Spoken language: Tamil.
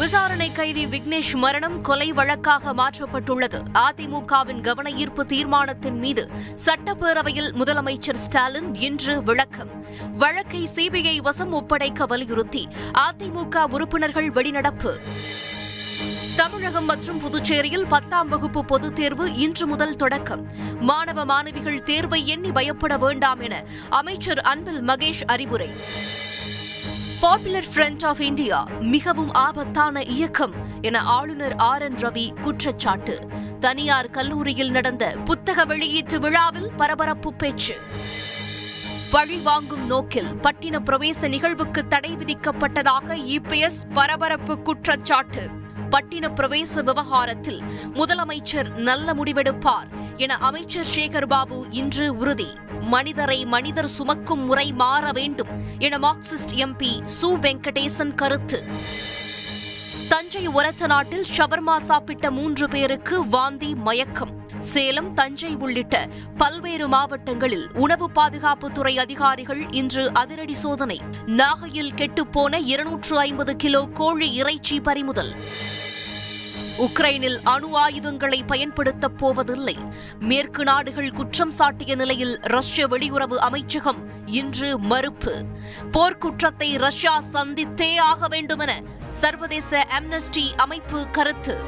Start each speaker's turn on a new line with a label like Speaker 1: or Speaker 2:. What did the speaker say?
Speaker 1: விசாரணை கைதி விக்னேஷ் மரணம் கொலை வழக்காக மாற்றப்பட்டுள்ளது. அதிமுகவின் கவன ஈர்ப்பு தீர்மானத்தின் மீது சட்டப்பேரவையில் முதலமைச்சர் ஸ்டாலின் இன்று விளக்கம். வழக்கை சிபிஐ வசம் ஒப்படைக்க வலியுறுத்தி அதிமுக உறுப்பினர்கள் வெளிநடப்பு. தமிழகம் மற்றும் புதுச்சேரியில் பத்தாம் வகுப்பு பொதுத் தேர்வு இன்று முதல் தொடக்கம். மாணவ மாணவிகள் தேர்வை எண்ணி பயப்பட வேண்டாம் என அமைச்சர் அன்பில் மகேஷ் அறிவுரை. பாப்புலர் ஃப்ரண்ட் ஆஃப் இந்தியா மிகவும் ஆபத்தான இயக்கம் என ஆளுநர் ஆர் என் ரவி குற்றச்சாட்டு. தனியார் கல்லூரியில் நடந்த புத்தக வெளியீட்டு விழாவில் பரபரப்பு பேச்சு. பழி வாங்கும் நோக்கில் பட்டின பிரவேச நிகழ்வுக்கு தடை விதிக்கப்பட்டதாக இபிஎஸ் பரபரப்பு குற்றச்சாட்டு. பட்டின பிரவேச விவகாரத்தில் முதலமைச்சர் நல்ல முடிவெடுப்பார் என அமைச்சர் சேகர் பாபு இன்று உறுதி. மனிதரை மனிதர் சுமக்கும் முறை மாற வேண்டும் என மார்க்சிஸ்ட் எம்பி சு. வெங்கடேசன் கருத்து. தஞ்சை ஒரத்த நாட்டில் ஷவர்மா சாப்பிட்ட மூன்று பேருக்கு வாந்தி மயக்கம். சேலம் தஞ்சை உள்ளிட்ட பல்வேறு மாவட்டங்களில் உணவு பாதுகாப்புத்துறை அதிகாரிகள் இன்று அதிரடி சோதனை. நாகையில் கெட்டுப்போன இருநூற்று ஐம்பது கிலோ கோழி இறைச்சி பறிமுதல். உக்ரைனில் அணு ஆயுதங்களை பயன்படுத்தப் போவதில்லை. மேற்கு நாடுகள் குற்றம் சாட்டிய நிலையில் ரஷ்ய வெளியுறவு அமைச்சகம் இன்று மறுப்பு. போர்க்குற்றத்தை ரஷ்யா சந்தித்தே ஆக வேண்டுமென சர்வதேச அம்னஸ்டி அமைப்பு கருத்து.